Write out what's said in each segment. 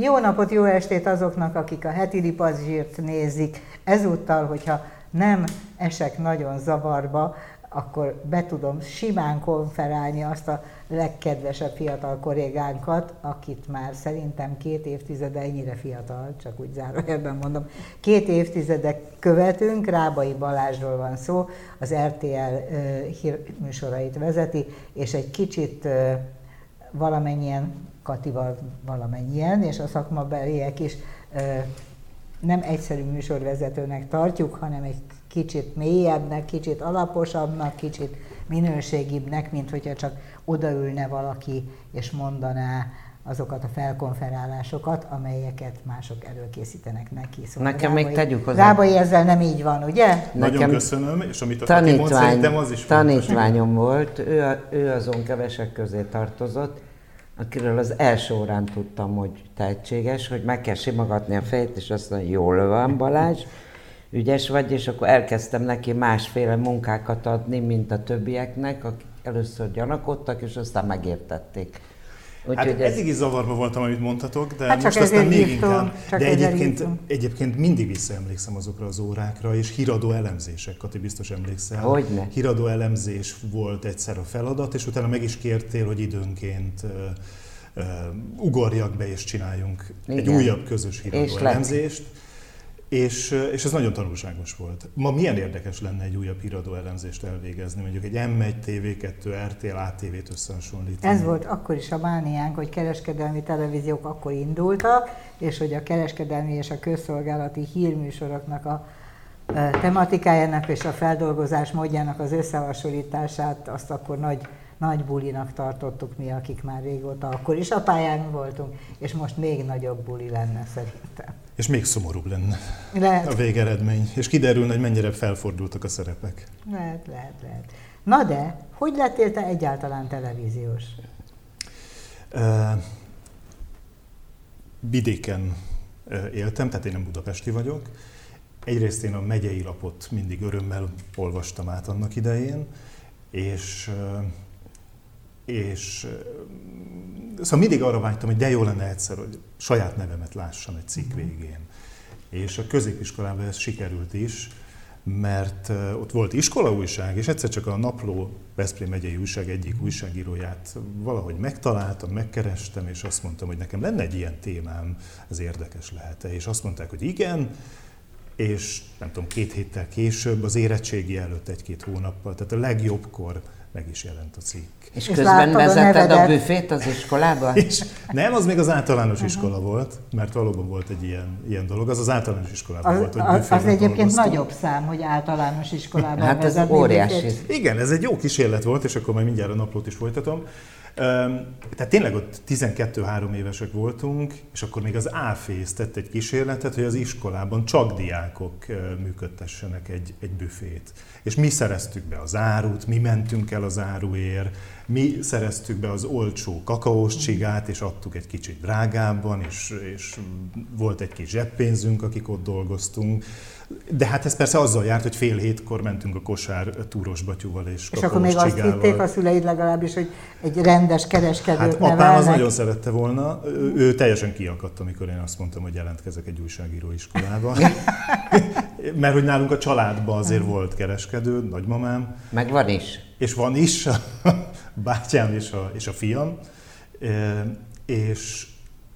Jó napot, jó estét azoknak, akik a heti ripazsírt nézik. Ezúttal, hogyha nem esek nagyon zavarba, akkor be tudom simán konferálni azt a legkedvesebb fiatal kollégánkat, akit már szerintem két évtizede, ennyire fiatal, csak úgy zárójelben mondom, két évtizedek követünk, Rábai Balázsról van szó, az RTL uh, hírműsorait vezeti, és egy kicsit uh, valamennyien, Katival valamennyien, és a szakmabeliek is nem egyszerű műsorvezetőnek tartjuk, hanem egy kicsit mélyebbnek, kicsit alaposabbnak, kicsit minőségibbnek, mint hogyha csak odaülne valaki és mondaná azokat a felkonferálásokat, amelyeket mások előkészítenek neki. Szóval Nekem Rábai, még tegyük hozzá. Rábai ezzel nem így van, ugye? Nagyon köszönöm, és amit a tanítvány, mond, az is Tanítványom fontos, volt, ő, ő azon kevesek közé tartozott, akiről az első órán tudtam, hogy tehetséges, hogy meg kell simogatni a fejét, és azt mondja, jól van Balázs, ügyes vagy, és akkor elkezdtem neki másféle munkákat adni, mint a többieknek, akik először gyanakodtak, és aztán megértették. Úgy, hát ez... eddig is zavarba voltam, amit mondhatok, de hát most aztán még írtam, inkább. de egyébként, egyébként mindig visszaemlékszem azokra az órákra, és híradó elemzések, Kati biztos emlékszel. Hogyne. Híradó elemzés volt egyszer a feladat, és utána meg is kértél, hogy időnként uh, uh, ugorjak be és csináljunk Igen. egy újabb közös híradó és elemzést. Lett. És, és ez nagyon tanulságos volt. Ma milyen érdekes lenne egy újabb híradó elemzést elvégezni, mondjuk egy M1, TV2, RTL, ATV-t összehasonlítani. Ez volt akkor is a bániánk, hogy kereskedelmi televíziók akkor indultak, és hogy a kereskedelmi és a közszolgálati hírműsoroknak a tematikájának és a feldolgozás módjának az összehasonlítását azt akkor nagy nagy bulinak tartottuk mi, akik már régóta akkor is a pályán voltunk, és most még nagyobb buli lenne szerintem. És még szomorúbb lenne lehet. a végeredmény, és kiderülne, hogy mennyire felfordultak a szerepek. Lehet, lehet, lehet. Na de, hogy lettél te egyáltalán televíziós? Uh, vidéken éltem, tehát én nem budapesti vagyok. Egyrészt én a megyei lapot mindig örömmel olvastam át annak idején, és és szóval mindig arra vágytam, hogy de jó lenne egyszer, hogy saját nevemet lássam egy cikk mhm. végén. És a középiskolában ez sikerült is, mert ott volt iskolaújság, és egyszer csak a Napló Veszprém megyei újság egyik újságíróját valahogy megtaláltam, megkerestem, és azt mondtam, hogy nekem lenne egy ilyen témám, ez érdekes lehet-e. És azt mondták, hogy igen, és nem tudom, két héttel később, az érettségi előtt egy-két hónappal, tehát a legjobbkor meg is jelent a cikk. És, és közben vezetted a, a büfét az iskolába? És nem, az még az általános iskola uh-huh. volt, mert valóban volt egy ilyen, ilyen dolog. Az az általános iskolában az, volt, hogy Az, az egyébként dolgoztam. nagyobb szám, hogy általános iskolában Hát ez óriási. Igen, ez egy jó kísérlet volt, és akkor majd mindjárt a naplót is folytatom. Tehát tényleg ott 12-3 évesek voltunk, és akkor még az AFÉSZ tett egy kísérletet, hogy az iskolában csak diákok működtessenek egy, egy büfét. És mi szereztük be az árut, mi mentünk el az áruért, mi szereztük be az olcsó kakaós csigát, és adtuk egy kicsit drágábban, és, és volt egy kis zseppénzünk, akik ott dolgoztunk. De hát ez persze azzal járt, hogy fél hétkor mentünk a kosár túros batyúval és És akkor még azt hitték a szüleid legalábbis, hogy egy rendes kereskedőt Hát nevelnek. apám az nagyon szerette volna. Ő, ő teljesen kiakadt, amikor én azt mondtam, hogy jelentkezek egy újságíró iskolába. Mert hogy nálunk a családban azért volt kereskedő, nagymamám. Meg van is. És van is, a bátyám és a, és a fiam. És,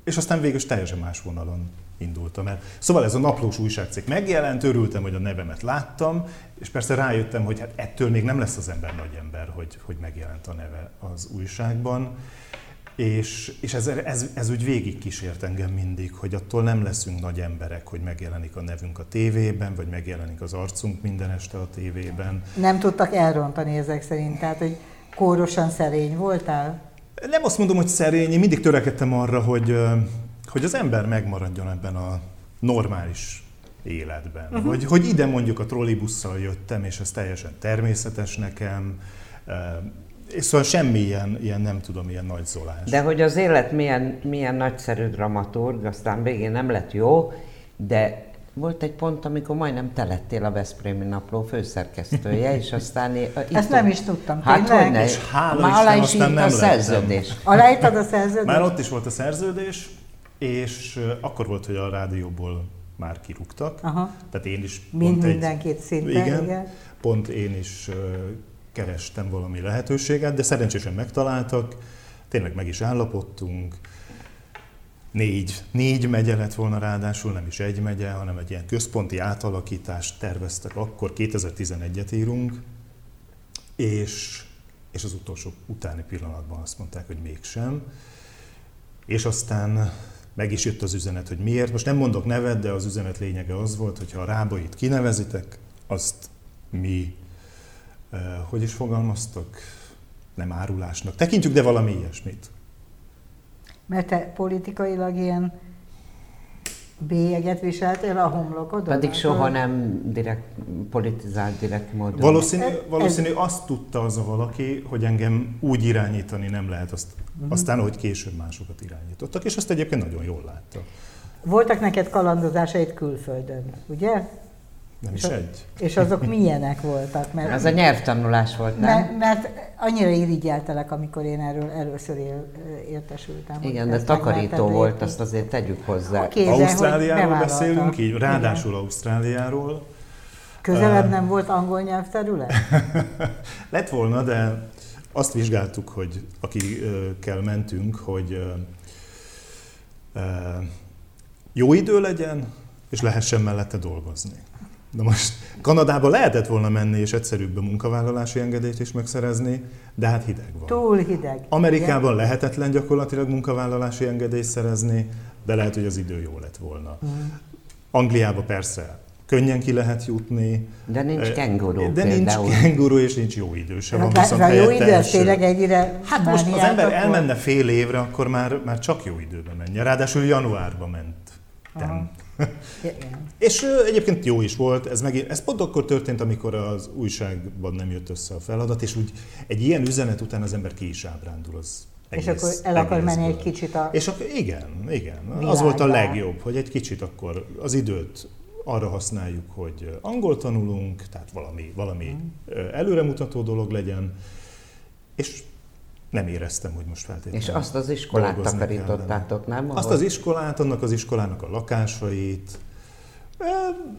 és aztán végül teljesen más vonalon indultam el. Szóval ez a naplós újságcikk megjelent, örültem, hogy a nevemet láttam, és persze rájöttem, hogy hát ettől még nem lesz az ember nagy ember, hogy, hogy megjelent a neve az újságban. És, és ez, ez, ez úgy végig kísért engem mindig, hogy attól nem leszünk nagy emberek, hogy megjelenik a nevünk a tévében, vagy megjelenik az arcunk minden este a tévében. Nem tudtak elrontani ezek szerint, tehát hogy kórosan szerény voltál? Nem azt mondom, hogy szerény, én mindig törekedtem arra, hogy, hogy az ember megmaradjon ebben a normális életben. Uh-huh. Vagy hogy ide mondjuk a trollibusszal jöttem, és ez teljesen természetes nekem, és szóval semmi ilyen, ilyen, nem tudom, ilyen nagy zolás. De hogy az élet milyen, milyen nagyszerű dramaturg, aztán végén nem lett jó, de volt egy pont, amikor majdnem te lettél a Veszprémi Napló főszerkesztője, és aztán... Itt Ezt nem is tudtam, Hát hogy ne? És hála Már alá is a szerződés. Aláírtad a szerződést? Már ott is volt a szerződés, és akkor volt, hogy a rádióból már kirúgtak. Aha. Tehát én is Mind pont egy, mindenkit szinte, igen, igen. pont én is kerestem valami lehetőséget, de szerencsésen megtaláltak, tényleg meg is állapodtunk. Négy, négy megye lett volna ráadásul, nem is egy megye, hanem egy ilyen központi átalakítást terveztek akkor, 2011-et írunk, és, és az utolsó utáni pillanatban azt mondták, hogy mégsem. És aztán meg is jött az üzenet, hogy miért. Most nem mondok nevet, de az üzenet lényege az volt, hogy ha a rábait kinevezitek, azt mi, eh, hogy is fogalmaztak, nem árulásnak tekintjük, de valami ilyesmit. Mert te politikailag ilyen bélyeget viseltél a homlokodon? Pedig Hát, soha nem direkt, politizált direkt módon. Valószínű, Ez- valószínű azt tudta az a valaki, hogy engem úgy irányítani nem lehet, azt, aztán, ahogy később másokat irányítottak, és azt egyébként nagyon jól látta. Voltak neked kalandozásaid külföldön, ugye? Nem is egy. És azok milyenek voltak? Mert, Ez a nyelvtanulás volt, nem? mert, mert annyira irigyeltelek, amikor én erről először él, értesültem. Igen, de takarító volt, lépni. azt azért tegyük hozzá. Hogy Ausztráliáról beszélünk, így, Igen. ráadásul Ausztráliáról. Közelebb nem volt angol nyelvterület? Lett volna, de azt vizsgáltuk, hogy akikkel mentünk, hogy jó idő legyen, és lehessen mellette dolgozni. Na most Kanadába lehetett volna menni, és egyszerűbb a munkavállalási engedélyt is megszerezni, de hát hideg van. Túl hideg. Amerikában lehetetlen gyakorlatilag munkavállalási engedélyt szerezni, de lehet, hogy az idő jó lett volna. Igen. Angliába persze könnyen ki lehet jutni. De nincs kenguru De nincs például. kenguru, és nincs jó idő sem. Van De, viszont a jó idő, az tényleg ennyire Hát most az ember volt? elmenne fél évre, akkor már, már csak jó időben menjen. Ráadásul januárban ment. Aha. Igen. És egyébként jó is volt, ez, megint, ez pont akkor történt, amikor az újságban nem jött össze a feladat, és úgy egy ilyen üzenet után az ember ki is ábrándul az És egész, akkor el akar menni egy kicsit a... És akkor igen, igen. Az volt a legjobb, hogy egy kicsit akkor az időt arra használjuk, hogy angol tanulunk, tehát valami, valami Mm. ö, előremutató dolog legyen, és nem éreztem, hogy most feltétlenül És azt az iskolát takarítottátok, nem? Azt Ahol- az iskolát, annak az iskolának a lakásait,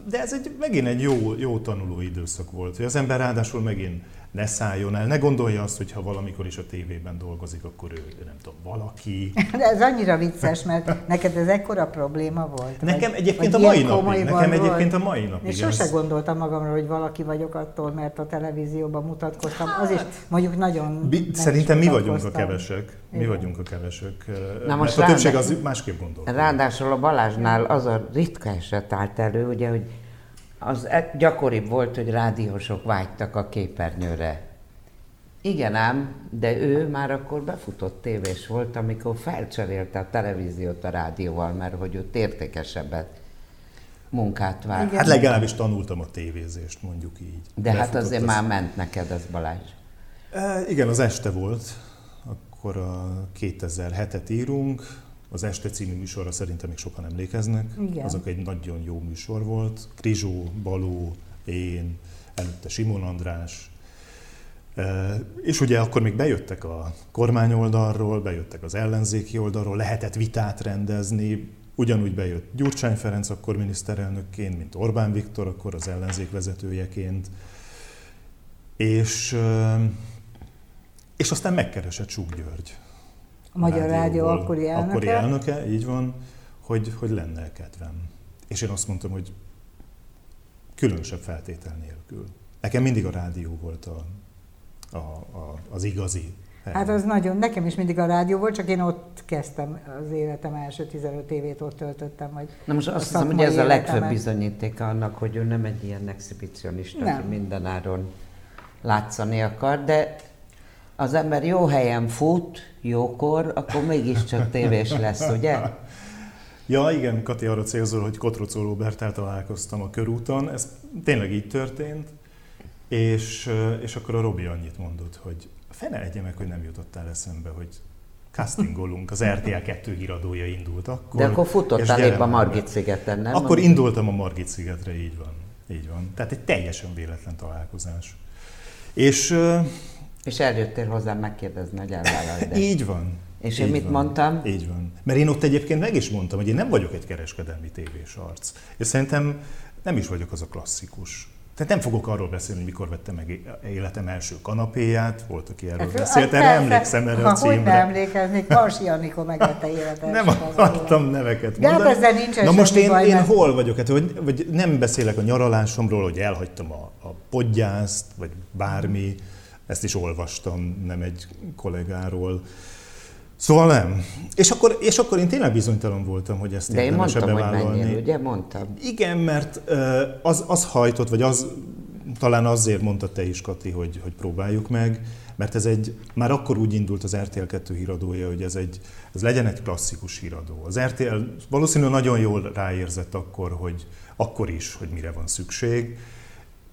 de ez egy, megint egy jó, jó tanuló időszak volt, az ember ráadásul megint ne szálljon el, ne gondolja azt, hogy ha valamikor is a tévében dolgozik, akkor ő, nem tudom, valaki. De ez annyira vicces, mert neked ez ekkora probléma volt? Nekem Vagy- egyébként vagy a mai napig, nekem van egyébként a volt? mai napig. És sose ez- gondoltam magamról, hogy valaki vagyok attól, mert a televízióban mutatkoztam. Az is mondjuk nagyon... Bi- Szerintem mi vagyunk a kevesek. Mi Igen. vagyunk a kevesek. Na mert most a többség az másképp gondol. Ráadásul a Balázsnál az a ritka eset állt elő, ugye, hogy az e- gyakoribb volt, hogy rádiósok vágytak a képernyőre. Igen ám, de ő már akkor befutott tévés volt, amikor felcserélte a televíziót a rádióval, mert hogy ő értékesebbet munkát. Igen. Hát legalábbis tanultam a tévézést, mondjuk így. De hát Befutott azért az- már ment neked ez Balázs. E, igen, az este volt, akkor a 2007-et írunk, az Este című műsorra szerintem még sokan emlékeznek. Igen. Azok egy nagyon jó műsor volt. Krizsó, Baló, én, előtte Simon András. E, És ugye akkor még bejöttek a kormányoldalról, bejöttek az ellenzéki oldalról, lehetett vitát rendezni, ugyanúgy bejött Gyurcsány Ferenc akkor miniszterelnökként, mint Orbán Viktor akkor az ellenzék vezetőjeként. És, és aztán megkeresett Súk György. A Magyar Rádió akkori elnöke. Akkori elnöke, így van, hogy, hogy lenne kedvem. És én azt mondtam, hogy különösebb feltétel nélkül. Nekem mindig a rádió volt a, a, a, az igazi. hely. Hát az nagyon, nekem is mindig a rádió volt, csak én ott kezdtem az életem első 15 évét ott töltöttem, vagy Na most azt hiszem, hogy ez a legfőbb bizonyítéka annak, hogy ő nem egy ilyen exhibicionista, aki mindenáron látszani akar, de az ember jó helyen fut, jókor, akkor mégiscsak tévés lesz, ugye? Ja, igen, Kati arra célzol, hogy Kotrocó Roberttel találkoztam a körúton. Ez tényleg így történt. És, és akkor a Robi annyit mondott, hogy fene egye meg, hogy nem jutottál eszembe, hogy castingolunk, az RTL 2 híradója indult akkor. De akkor futottál épp a. Margit szigeten, nem? Akkor indultam a Margit szigetre, így van. Így van. Tehát egy teljesen véletlen találkozás. És És eljöttél hozzám megkérdezni, hogy elvállalj de. így van. És én mit van. mondtam? Így van. Mert én ott egyébként meg is mondtam, hogy én nem vagyok egy kereskedelmi tévés arc. És szerintem nem is vagyok az a klasszikus. Tehát nem fogok arról beszélni, hogy mikor vettem meg életem első kanapéját, volt, aki erről Hát, beszélt, hát erre persze, emlékszem erre a ha, Hogy ne címre. emlékeznék, Marsi Anikó megvette életet. Nem akartam neveket De hát ezzel nincsen Na most én, baj, én mert- hol vagyok? Hát, hogy, vagy nem beszélek a nyaralásomról, hogy elhagytam a, a podgyászt, vagy bármi. Ezt is olvastam, nem egy kollégáról. Szóval nem. És akkor, és akkor én tényleg bizonytalan voltam, hogy ezt De én mondtam, hogy bevállalni. menjél, ugye? Mondtam. Igen, mert az, az hajtott, vagy az talán azért mondta te is, Kati, hogy, hogy próbáljuk meg, mert ez egy, már akkor úgy indult az RTL 2 híradója, hogy ez, egy, ez legyen egy klasszikus híradó. Az RTL valószínűleg nagyon jól ráérzett akkor, hogy akkor is, hogy mire van szükség,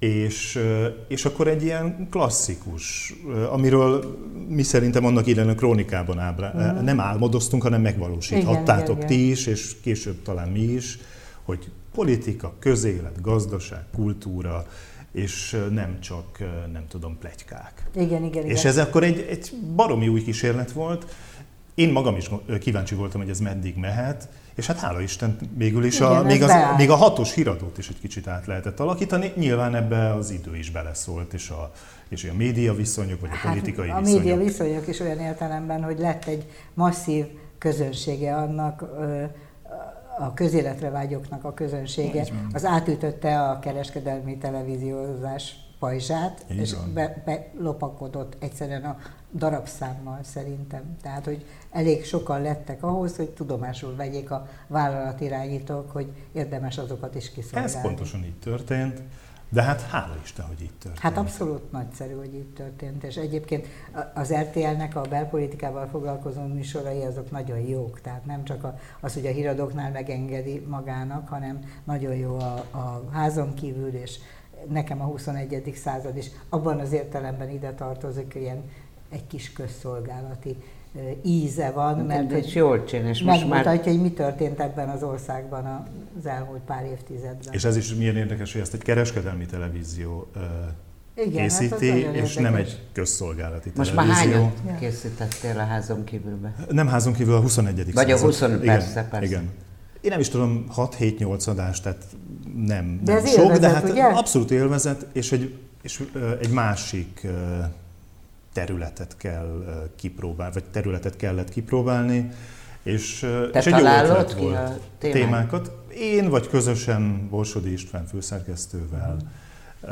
és, és akkor egy ilyen klasszikus, amiről mi szerintem annak idején a krónikában ábrá, nem álmodoztunk, hanem megvalósíthattátok Igen, igen, ti is, és később talán mi is, hogy politika, közélet, gazdaság, kultúra, és nem csak, nem tudom, plegykák. Igen, igen, igen. És ez akkor egy, egy baromi új kísérlet volt. Én magam is kíváncsi voltam, hogy ez meddig mehet, és hát hála Isten, végül is a, Igen, ez még, az, még a hatos híradót is egy kicsit át lehetett alakítani. Nyilván ebbe az idő is beleszólt, és a, és a média viszonyok, vagy a politikai hát, a viszonyok. média viszonyok is olyan értelemben, hogy lett egy masszív közönsége annak, a közéletre vágyóknak a közönsége, az átütötte a kereskedelmi televíziózás pajzsát, Így és van. be, belopakodott egyszerűen a darabszámmal szerintem. Tehát, hogy elég sokan lettek ahhoz, hogy tudomásul vegyék a vállalatirányítók, hogy érdemes azokat is kiszolgálni. Ez pontosan így történt, de hát hála Isten, hogy így történt. Hát abszolút nagyszerű, hogy így történt, és egyébként az RTL-nek a belpolitikával foglalkozó műsorai azok nagyon jók, tehát nem csak az, hogy a híradóknál megengedi magának, hanem nagyon jó a, a házon kívül, és nekem a 21. század is abban az értelemben ide tartozik, ilyen egy kis közszolgálati íze van, mert Mert hogy jól csinál, és most megmutatja, már hogy mi történt ebben az országban az elmúlt pár évtizedben. És ez is milyen érdekes, hogy ezt egy kereskedelmi televízió Igen, hát az készíti, nagyon és nem egy közszolgálati most már hányat készítettél a házon kívülbe? Nem házon kívül a 21. Vagy a század. 20 igen, persze, persze. Igen. Én nem is tudom, 6-7-8 adás, tehát nem, De nem ez sok, de élvezet, hát ugye? abszolút élvezet, és egy, és egy másik területet kell kipróbálni, vagy területet kellett kipróbálni, és, Te és egy jó ötlet volt. a témát? témákat. Én vagy közösen Borsodi István főszerkesztővel. Ö,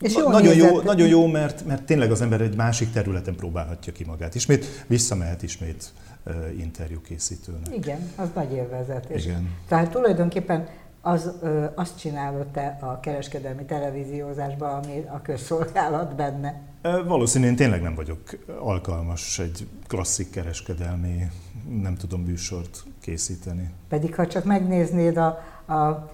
És jól nagyon, jó, nagyon jó, mert, mert tényleg az ember egy másik területen próbálhatja ki magát. Ismét visszamehet ismét interjúkészítőnek. Igen, az nagy élvezet. És Igen. Tehát tulajdonképpen az, ö, azt csinálod te a kereskedelmi televíziózásban, ami a közszolgálat benne. Valószínűleg én tényleg nem vagyok alkalmas egy klasszik kereskedelmi, nem tudom, műsort készíteni. Pedig ha csak megnéznéd a, a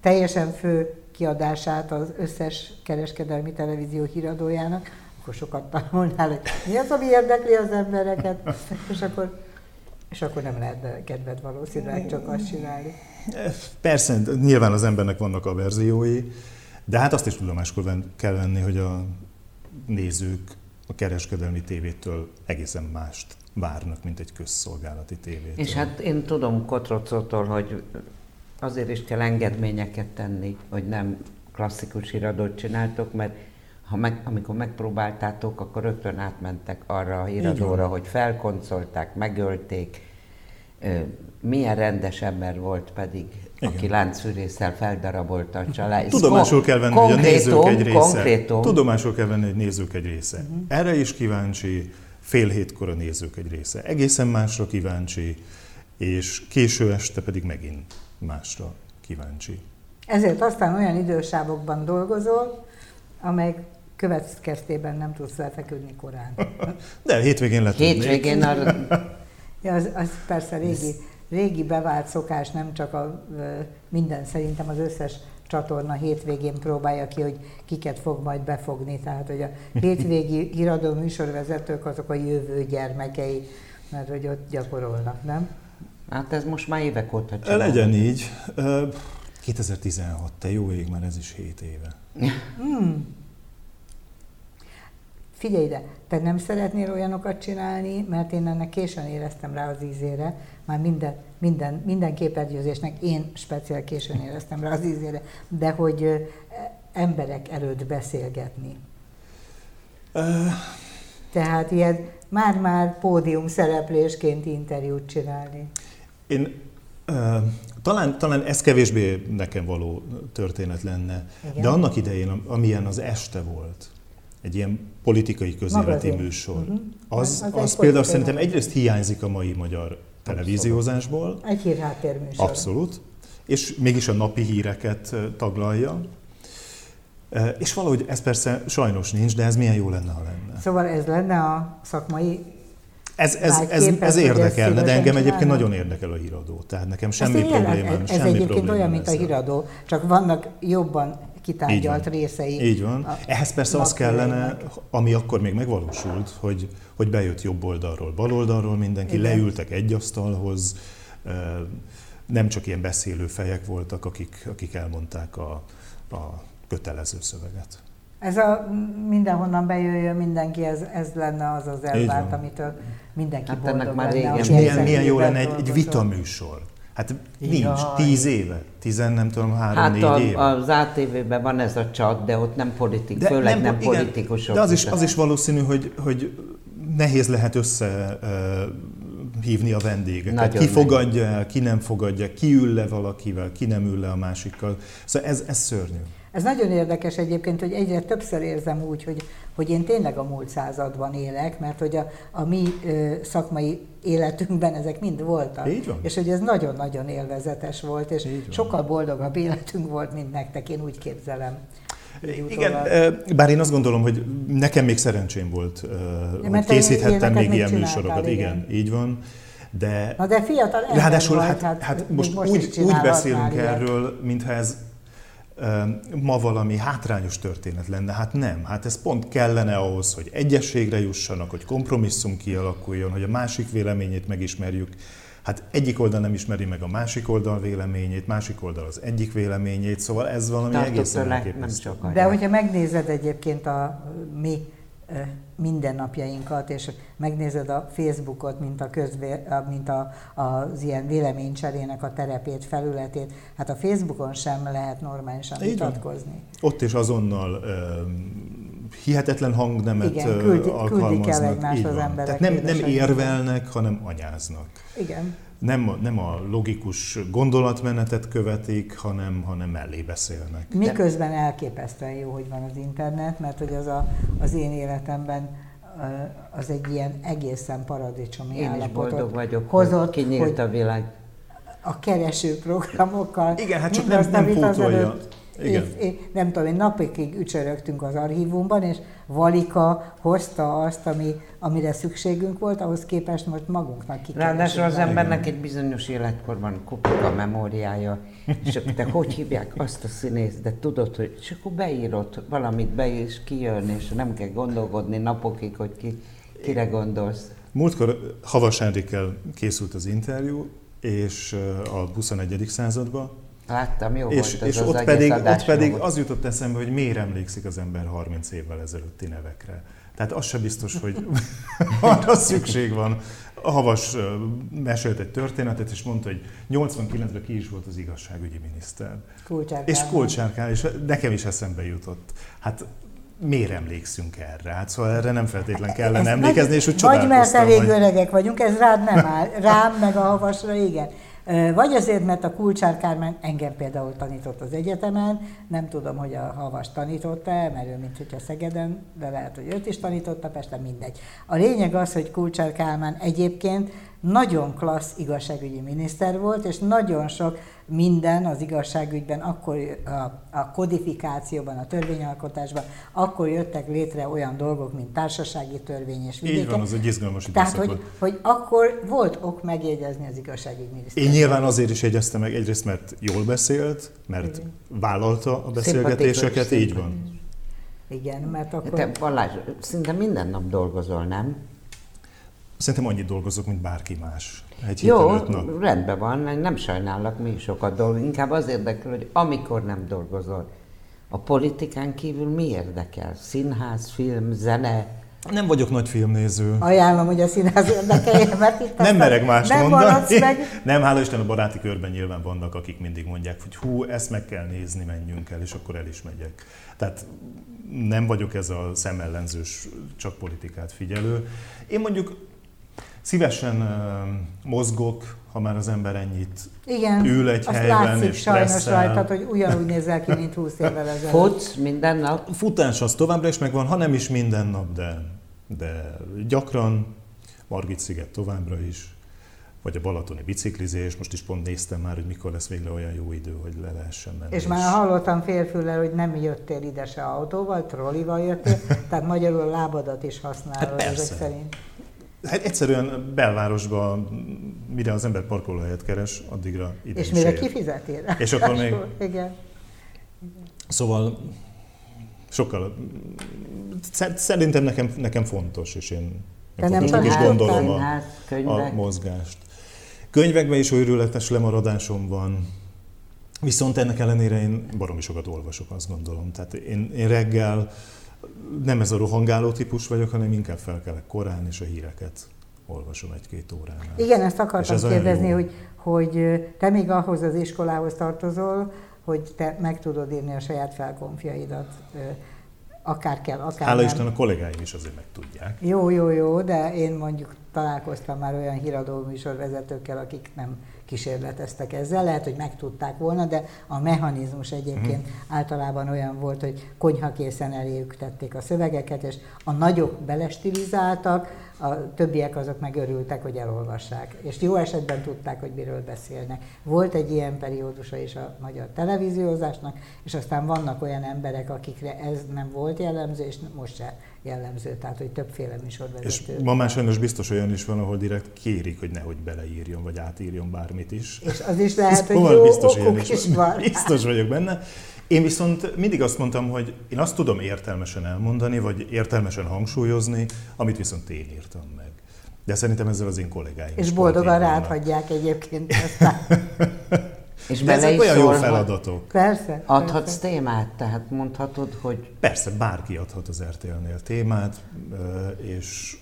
teljesen fő kiadását az összes kereskedelmi televízió híradójának, akkor sokat tanulnál, hogy mi az, ami érdekli az embereket, és akkor, és akkor nem lehet kedved valószínűleg csak azt csinálni. Persze, nyilván az embernek vannak a verziói, de hát azt is tudomáskor kell venni, hogy a nézők a kereskedelmi tévétől egészen mást várnak, mint egy közszolgálati tévétől. És hát én tudom Kotrocótól, hogy azért is kell engedményeket tenni, hogy nem klasszikus híradót csináltok, mert ha meg, amikor megpróbáltátok, akkor rögtön átmentek arra a híradóra, hogy felkoncolták, megölték. Ö, Milyen rendes ember volt pedig, Igen. aki láncfűrészsel feldarabolta a család. Tudomásul kell venni, hogy a nézők egy része. Konkrétum. Tudomásul kell venni, hogy nézők egy része. Uh-huh. Erre is kíváncsi, fél hétkor a nézők egy része. Egészen másra kíváncsi, és késő este pedig megint másra kíváncsi. Ezért aztán olyan idősávokban dolgozol, amely következtében nem tudsz lefeküdni korán. De hétvégén le tudnék. Hétvégén arra, Ja, az, az persze régi, régi bevált szokás, nem csak a minden, szerintem az összes csatorna hétvégén próbálja ki, hogy kiket fog majd befogni. Tehát, hogy a hétvégi híradó műsorvezetők azok a jövő gyermekei, mert hogy ott gyakorolnak, nem? hát ez most már évek óta csinálom. Legyen így. Ö, 2016, te jó ég, már ez is 7 éve. Figyelj ide, te nem szeretnél olyanokat csinálni, mert én ennek későn éreztem rá az ízére, már minden, minden, minden képernyőzésnek én speciál későn éreztem rá az ízére, de hogy emberek előtt beszélgetni. Uh. Tehát ilyen már-már pódium szereplésként interjút csinálni. Én uh, talán, talán ez kevésbé nekem való történet lenne, Igen. de annak idején, amilyen az este volt, egy ilyen politikai közéleti Magazin. műsor, uh-huh. az, az, az például szerintem egyrészt hiányzik a mai magyar televíziózásból. Egy hírháttérműsor. Abszolút. És mégis a napi híreket taglalja. És valahogy ez persze sajnos nincs, de ez milyen jó lenne, ha lenne. Szóval ez lenne a szakmai ez, ez, ez, ez érdekelne, de engem egyébként nagyon érdekel a híradó. Tehát nekem semmi ez problémám, ez, ez semmi egyébként olyan, mint a híradó, csak vannak jobban kitárgyalt részei. Így van. Ehhez persze az kellene, ami akkor még megvalósult, hogy, hogy bejött jobb oldalról, bal oldalról mindenki, Igen. leültek egy asztalhoz, nem csak ilyen beszélő fejek voltak, akik, akik elmondták a, a kötelező szöveget. Ez a mindenhonnan bejöjjön mindenki, ez, ez lenne az az elvárt, amitől mindenki hát boldog már lenne. És milyen, milyen jó lenne egy, egy vitaműsor. Hát nincs, Jaj. tíz éve, tizen nem tudom, három, hát négy a, éve. az ATV-ben van ez a csat, de ott nem politik, de főleg nem, nem igen, politikusok. De az is, az is valószínű, hogy, hogy nehéz lehet össze uh, hívni a vendégeket. Nagyon ki fogadja el, ki nem fogadja, ki ül le valakivel, ki nem ül le a másikkal. Szóval ez, ez szörnyű. Ez nagyon érdekes egyébként, hogy egyre többször érzem úgy, hogy, hogy én tényleg a múlt században élek, mert hogy a, a mi ö, szakmai életünkben ezek mind voltak. Így van. És hogy ez nagyon-nagyon élvezetes volt, és sokkal boldogabb életünk volt, mint nektek, én úgy képzelem. Igen, bár én azt gondolom, hogy nekem még szerencsém volt, hogy készíthettem még ilyen műsorokat. Igen. igen, így van. De, Na de fiatal Ráadásul hát, hát, hát most, most úgy, úgy beszélünk erről, mintha ez ma valami hátrányos történet lenne. Hát nem, hát ez pont kellene ahhoz, hogy egyességre jussanak, hogy kompromisszum kialakuljon, hogy a másik véleményét megismerjük. Hát egyik oldal nem ismeri meg a másik oldal véleményét, másik oldal az egyik véleményét, szóval ez valami Tartok egészen elképesztő. De hogyha megnézed egyébként a mi mindennapjainkat, és megnézed a Facebookot, mint, a közvé, mint a, az ilyen véleménycserének a terepét, felületét, hát a Facebookon sem lehet normálisan Így vitatkozni. Van. Ott is azonnal uh, hihetetlen hangnemet Igen, küldi, alkalmaznak. Küldik el egymást az emberek. Tehát nem, nem érvelnek, hanem anyáznak. Igen nem, nem a logikus gondolatmenetet követik, hanem, hanem mellé beszélnek. Miközben elképesztően jó, hogy van az internet, mert hogy az a, az én életemben az egy ilyen egészen paradicsomi Én is boldog vagyok, hozott, kinyílt hogy a világ. A kereső programokkal. Igen, hát csak nem, nem pótolja. Igen. És, és, nem tudom, én napokig ücsörögtünk az archívumban, és Valika hozta azt, ami, amire szükségünk volt, ahhoz képest most magunknak ki Ráadásul az embernek egy bizonyos életkorban kopik a memóriája, és akkor te hogy hívják azt a színészt, de tudod, hogy és akkor beírod valamit be, és kijön, és nem kell gondolkodni napokig, hogy ki, kire gondolsz. Múltkor Havas Enrikkel készült az interjú, és a 21. században, Láttam, jó és, volt és az ott pedig, ott pedig az jutott eszembe, hogy miért emlékszik az ember 30 évvel ezelőtti nevekre. Tehát az sem biztos, hogy arra szükség van. A Havas mesélt egy történetet, és mondta, hogy 89-ben ki is volt az igazságügyi miniszter. Kulcsárkán. És Kulcsárkán, és nekem is eszembe jutott. Hát miért emlékszünk erre? Hát szóval erre nem feltétlen kellene ez emlékezni, és úgy Vagy mert elég hogy... öregek vagyunk, ez rád nem áll. Rám, meg a havasra, igen. Vagy azért, mert a Kulcsár Kármán engem például tanított az egyetemen, nem tudom, hogy a Havas tanította mert ő mint hogyha Szegeden, de lehet, hogy őt is tanította, Pesten mindegy. A lényeg az, hogy Kulcsár Kálmán egyébként nagyon klassz igazságügyi miniszter volt, és nagyon sok minden az igazságügyben, akkor a, a kodifikációban, a törvényalkotásban, akkor jöttek létre olyan dolgok, mint társasági törvény és vidéke. Így van, az egy izgalmas időszak Tehát, hogy, hogy akkor volt ok megjegyezni az igazságügyminiszter. Én nyilván azért is jegyeztem meg, egyrészt mert jól beszélt, mert Igen. vállalta a beszélgetéseket, így van. Igen, mert akkor... Te Balázs, szinte minden nap dolgozol, nem? Szerintem annyit dolgozok, mint bárki más. Egy Jó, nap. rendben van, nem sajnálok, mi is sokat dolgozunk. Inkább az érdekel, hogy amikor nem dolgozol, a politikán kívül mi érdekel? Színház, film, zene? Nem vagyok nagy filmnéző. Ajánlom, hogy a színház érdekelje, mert itt Nem merek más nem mondani. meg. Nem, hála Isten a baráti körben nyilván vannak, akik mindig mondják, hogy hú, ezt meg kell nézni, menjünk el, és akkor el is megyek. Tehát nem vagyok ez a szemellenzős, csak politikát figyelő. Én mondjuk szívesen mozgok, ha már az ember ennyit Igen, ül egy azt helyben látszik és sajnos stresszel. rajtad, hogy ugyanúgy nézel ki, mint 20 évvel ezelőtt. Futsz minden nap? Futás az továbbra is megvan, ha nem is minden nap, de, de gyakran. Margit sziget továbbra is. Vagy a balatoni biciklizés. Most is pont néztem már, hogy mikor lesz végre olyan jó idő, hogy le lehessen menni. És már hallottam félfüllel, hogy nem jöttél ide se autóval, trollival jöttél, tehát magyarul a lábadat is használod Hát ezek szerint. Hát egyszerűen belvárosban, mire az ember parkolóhelyet keres, addigra ide És mire ér. kifizetél? És akkor még- Igen. Szóval sokkal, sze- szerintem nekem, nekem fontos, és én Te nem fontosnak is gondolom a, a mozgást. Könyvekben is őrületes lemaradásom van, viszont ennek ellenére én baromi sokat olvasok, azt gondolom. Tehát én, én reggel nem ez a rohangáló típus vagyok, hanem inkább felkelek korán, és a híreket olvasom egy-két óránál. Igen, ezt akartam ez kérdezni, hogy, hogy te még ahhoz az iskolához tartozol, hogy te meg tudod írni a saját felkonfjaidat, ö, akár kell, akár Hála nem. Isten a kollégáim is azért meg tudják. Jó, jó, jó, de én mondjuk találkoztam már olyan híradó műsorvezetőkkel, akik nem kísérleteztek ezzel. Lehet, hogy megtudták volna, de a mechanizmus egyébként Mhm. általában olyan volt, hogy konyhakészen eléjük tették a szövegeket, és a nagyok belestilizáltak, a többiek azok meg örültek, hogy elolvassák. És jó esetben tudták, hogy miről beszélnek. Volt egy ilyen periódusa is a magyar televíziózásnak, és aztán vannak olyan emberek, akikre ez nem volt jellemző, és most se jellemző, tehát hogy többféle És műsorvezető. ma már sajnos biztos olyan is van, ahol direkt kérik, hogy nehogy beleírjon, vagy átírjon bármit is. És az is lehet, hogy Szóval jó biztos okuk is van. Biztos vagyok benne. Én viszont mindig azt mondtam, hogy én azt tudom értelmesen elmondani, vagy értelmesen hangsúlyozni, amit viszont én írtam meg. De szerintem ezzel az én kollégáim És boldogan pont így rád vannak. hagyják egyébként aztán. És De ezek olyan jó feladatok. Persze. Adhatsz persze. témát, tehát mondhatod, hogy Persze, bárki adhat az RTL-nél témát, és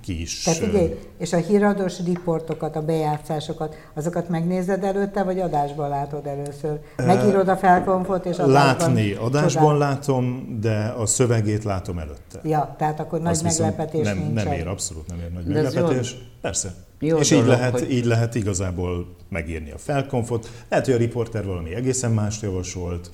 ki is. Te ö, figyelj, és a híradós riportokat, a bejátszásokat, azokat megnézed előtte, vagy adásban látod először? Megírod a felkonfot, és adásban Látni adásban csodál- látom, de a szövegét látom előtte. Ja, tehát akkor nagy Azt meglepetés nem, nincsen. nem ér, abszolút nem ér nagy De meglepetés. Persze. Jó és így dolog, lehet, hogy- így lehet igazából megírni a felkonfot. Lehet, hogy a riporter valami egészen mást javasolt,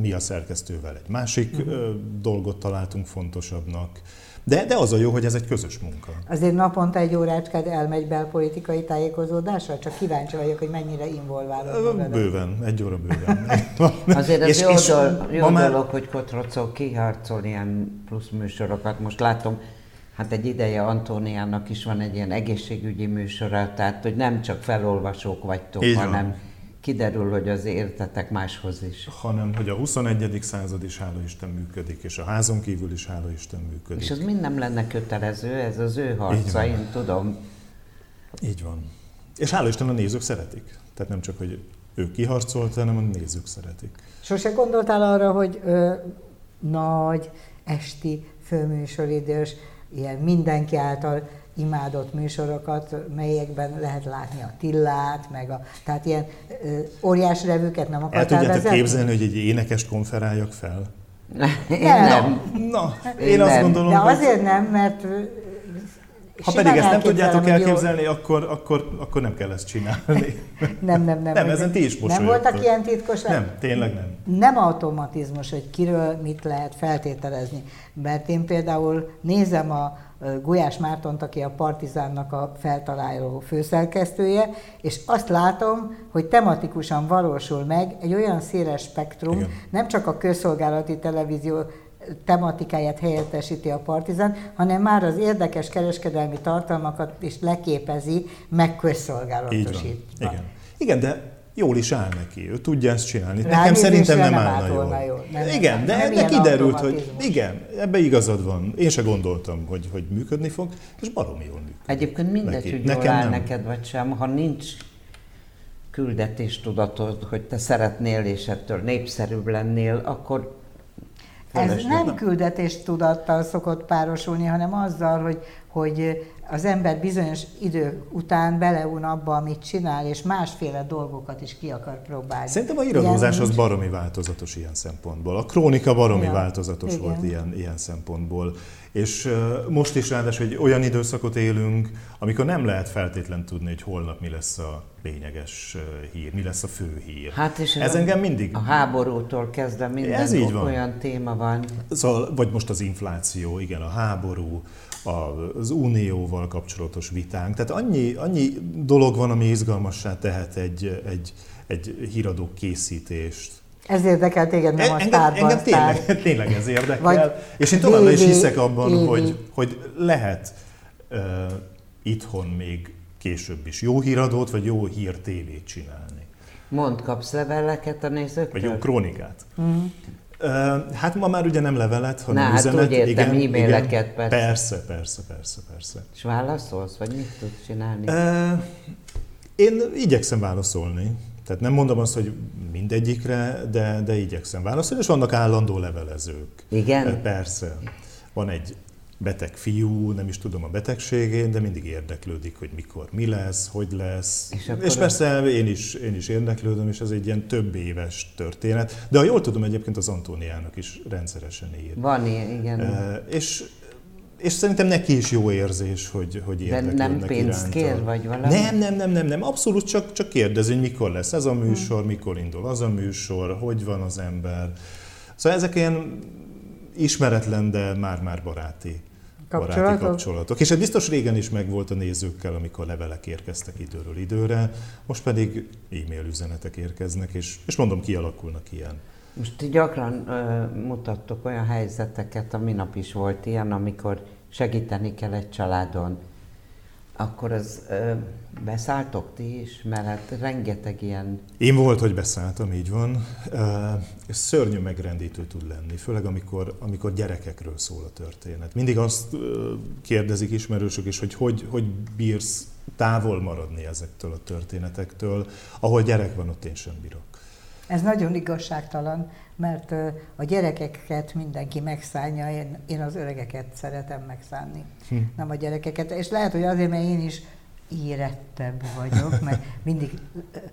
mi a szerkesztővel egy másik ö, dolgot találtunk fontosabbnak. De, de az a jó, hogy ez egy közös munka. Azért naponta egy órácskád elmegy belpolitikai tájékozódásra? Csak kíváncsi vagyok, hogy mennyire involválod. Bőven, egy óra bőven. azért az És- jó, és dol- jó már- dolog, hogy Kotrocó kiharcol ilyen plusz műsorokat. Most látom, hát egy ideje Antóniának is van egy ilyen egészségügyi műsora, tehát hogy nem csak felolvasók vagytok, Így van. Kiderül, hogy az értetek máshoz is. hanem hogy a 21. század is hála Isten működik, és a házon kívül is hála Isten működik. És az mind nem lenne kötelező, ez az ő harca, én tudom. Így van. És hála Isten a nézők szeretik. Tehát nem csak, hogy ő kiharcolt, hanem a nézők szeretik. Sose gondoltál arra, hogy ö, nagy, esti, főműsoridős, ilyen mindenki által imádott műsorokat, melyekben lehet látni a Tillát, meg a, tehát ilyen ö, óriás revőket nem El akartál tudjátok vezetni? képzelni, hogy egy énekest konferáljak fel? Én Nem. nem. Na, Én én azt nem. gondolom, De hogy azért nem, mert ha pedig ezt nem tudjátok elképzelni, akkor, akkor, akkor nem kell ezt csinálni. Nem, nem, nem. Nem, ezen ti is Nem voltak ilyen titkos Nem, tényleg nem. nem automatizmus, hogy kiről mit lehet feltételezni. Mert én például nézem a Gulyás Mártont, aki a Partizánnak a feltaláló főszerkesztője, és azt látom, hogy tematikusan valósul meg egy olyan széles spektrum, Igen. nem csak a közszolgálati televízió tematikáját helyettesíti a Partizán, hanem már az érdekes kereskedelmi tartalmakat is leképezi, meg Így van. közszolgálatosítva. Igen. Igen, de jól is áll neki. Ő tudja ezt csinálni. Nekem Ránézésre szerintem nem, nem állna jól. jól. Nem, igen, nem, de, nem de kiderült, hogy igen, ebbe igazad van. Én se gondoltam, hogy, hogy működni fog, és baromi jól működik. Egyébként mindegy, Neki- hogy jól nekem áll nem. neked vagy sem, ha nincs küldetéstudatod, hogy te szeretnél és ettől népszerűbb lennél, akkor Ez nem küldetéstudattal szokott párosulni, hanem azzal, hogy, hogy az ember bizonyos idő után beleun abba, amit csinál, és másféle dolgokat is ki akar próbálni. Szerintem a irodózás az baromi változatos ilyen szempontból. A krónika baromi ja, változatos igen. volt ilyen, ilyen szempontból. És most is ráadásul hogy olyan időszakot élünk, amikor nem lehet feltétlen tudni, hogy holnap mi lesz a lényeges hír, mi lesz a fő hír. Hát és ez a, engem mindig... A háborútól kezdve minden ez így van. olyan téma van. Szóval, vagy most az infláció, igen, a háború, az unióval kapcsolatos vitánk. Tehát annyi, annyi dolog van, ami izgalmassá tehet egy, egy, egy híradó készítést. Ez érdekel téged, nem a engem, engem tényleg, tényleg ez érdekel. Vagy és én továbbra is hiszek abban, hogy, hogy lehet uh, itthon még később is jó híradót, vagy jó hír tévét csinálni. Mond, kapsz leveleket a nézőktől? Vagy jó krónikát. Mm. Hát ma már ugye nem levelet, hanem Na, üzenet. Hát úgy értem, igen, e-maileket igen. persze. Persze, persze, persze, persze. És válaszolsz, vagy mit tudsz csinálni? Én igyekszem válaszolni. Tehát nem mondom azt, hogy mindegyikre, de, de igyekszem válaszolni, és vannak állandó levelezők. Igen? Persze. Van egy beteg fiú, nem is tudom a betegségén, de mindig érdeklődik, hogy mikor mi lesz, hogy lesz. És, és persze én is, én is érdeklődöm, és ez egy ilyen több éves történet. De ha jól tudom, egyébként az Antóniának is rendszeresen ír. Van ilyen, igen. E, és és szerintem neki is jó érzés, hogy, hogy érdeklődnek De nem pénzt kér, vagy valami? Nem, nem, nem, nem, nem. abszolút csak, csak kérdezi, hogy mikor lesz ez a műsor, hmm. mikor indul az a műsor, hogy van az ember. Szóval ezek ilyen ismeretlen, de már-már baráti kapcsolatok? baráti kapcsolatok. És ez biztos régen is megvolt a nézőkkel, amikor levelek érkeztek időről időre, most pedig e-mail üzenetek érkeznek, és, és mondom, kialakulnak ilyen. Most gyakran ö, mutattok olyan helyzeteket, a minap is volt ilyen, amikor segíteni kell egy családon, akkor az ö, beszálltok ti is, mert hát rengeteg ilyen... Én volt, hogy beszálltam, így van. Ez szörnyű megrendítő tud lenni, főleg amikor, amikor gyerekekről szól a történet. Mindig azt kérdezik ismerősök is, hogy hogy, hogy bírsz távol maradni ezektől a történetektől. Ahol gyerek van, ott én sem bírok. Ez nagyon igazságtalan, mert a gyerekeket mindenki megszállja, én, én az öregeket szeretem megszánni, hm. nem a gyerekeket. És lehet, hogy azért, mert én is érettebb vagyok, mert mindig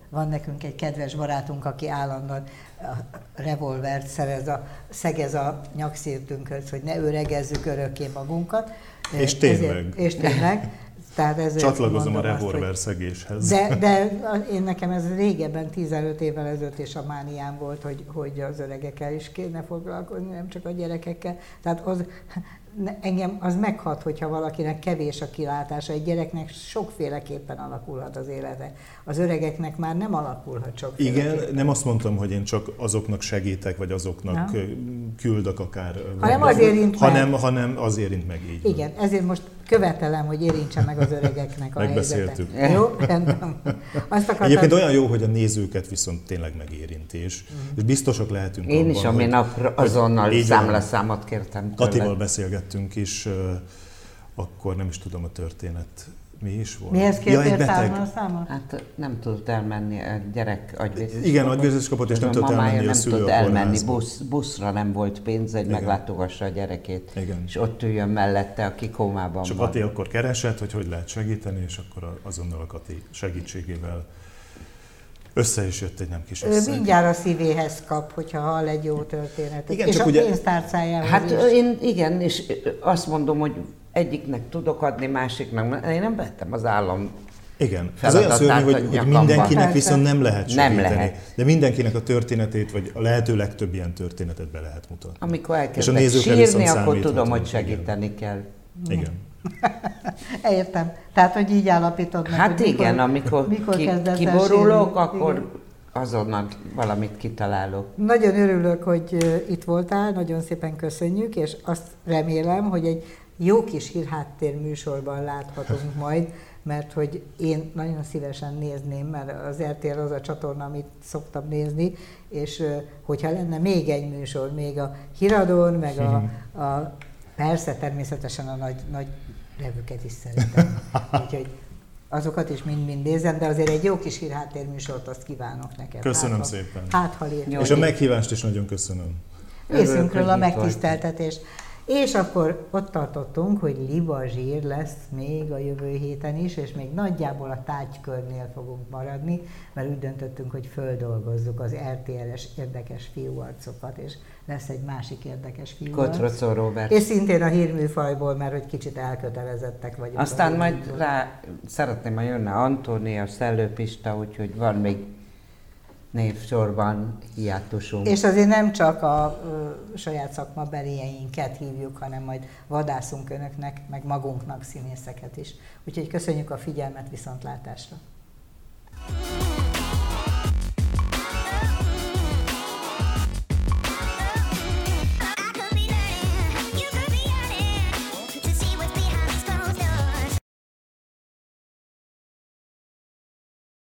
van nekünk egy kedves barátunk, aki állandóan a revolvert szerez a, szegez a nyakszírtünkhöz, hogy ne öregezzük örökké magunkat. És tényleg. Ezért, és tényleg. Ezért Csatlakozom a revolver szegéshez. De, de én nekem ez régebben, 15 évvel ezelőtt is a mániám volt, hogy, hogy az öregekkel is kéne foglalkozni, nem csak a gyerekekkel. Tehát az, engem az meghat, hogyha valakinek kevés a kilátása, egy gyereknek sokféleképpen alakulhat az élete. Az öregeknek már nem alakulhat sok. Igen, nem azt mondtam, hogy én csak azoknak segítek, vagy azoknak Na? küldök akár. Hanem az érint hanem, meg. Hanem az érint meg így. Igen, ezért most követelem, hogy érintse meg az öregeknek a Megbeszéltük. helyzetet. Jó? Rendben. Azt akartam... Egyébként olyan jó, hogy a nézőket viszont tényleg megérintés, és, mm. és biztosak lehetünk Én abban, is, ami nap azonnal számlaszámot kértem tőle. Katival beszélgettünk is, akkor nem is tudom a történet mi is volt? Mihez kértél ja, számla Hát nem tudott elmenni, a gyerek agyvérzés Igen, agyvérzés kapott, és nem tudott elmenni a szülő tudott elmenni, busz, buszra nem volt pénz, hogy meglátogassa a gyerekét. Igen. És ott üljön mellette, aki kómában És a Kati akkor keresett, hogy hogy lehet segíteni, és akkor azonnal a Kati segítségével össze is jött egy nem kis összeg. Ő mindjárt a szívéhez kap, hogyha hall egy jó történetet. Igen, és csak a ugye... pénztárcájához Hát is. én igen, és azt mondom, hogy egyiknek tudok adni, másiknak. Én nem vettem az állam igen, ez olyan szörnyű, hogy, hogy mindenkinek viszont nem lehet segíteni. Nem lehet. De mindenkinek a történetét, vagy a lehető legtöbb ilyen történetet be lehet mutatni. Amikor elkezdek sírni, akkor tudom, hogy segíteni igen. kell. Igen. Értem. Tehát, hogy így állapítod meg, Hát hogy igen, mikor, amikor mikor ki, kiborulok, akkor igen. azonnal valamit kitalálok. Nagyon örülök, hogy itt voltál, nagyon szépen köszönjük, és azt remélem, hogy egy jó kis hírháttér műsorban láthatunk majd, mert hogy én nagyon szívesen nézném, mert az RTL az a csatorna, amit szoktam nézni, és hogyha lenne még egy műsor, még a híradón, meg a, a persze természetesen a nagy, nagy nevüket is szeretem. Úgyhogy azokat is mind-mind nézem, de azért egy jó kis hírháttérműsort azt kívánok neked. Köszönöm hát, szépen. Hát, ha És a meghívást is nagyon köszönöm. részünkről a megtiszteltetés. És akkor ott tartottunk, hogy liba zsír lesz még a jövő héten is, és még nagyjából a tárgykörnél fogunk maradni, mert úgy döntöttünk, hogy földolgozzuk az RTL-es érdekes fiúarcokat, és lesz egy másik érdekes fiúarc. Kotrocó Robert. És szintén a hírműfajból, mert hogy kicsit elkötelezettek vagyunk. Aztán majd rá szeretném, hogy jönne Antónia, Szellőpista, úgyhogy van még névsorban hiátusunk. És azért nem csak a ö, saját szakmabelieinket hívjuk, hanem majd vadászunk önöknek, meg magunknak színészeket is. Úgyhogy köszönjük a figyelmet, viszontlátásra!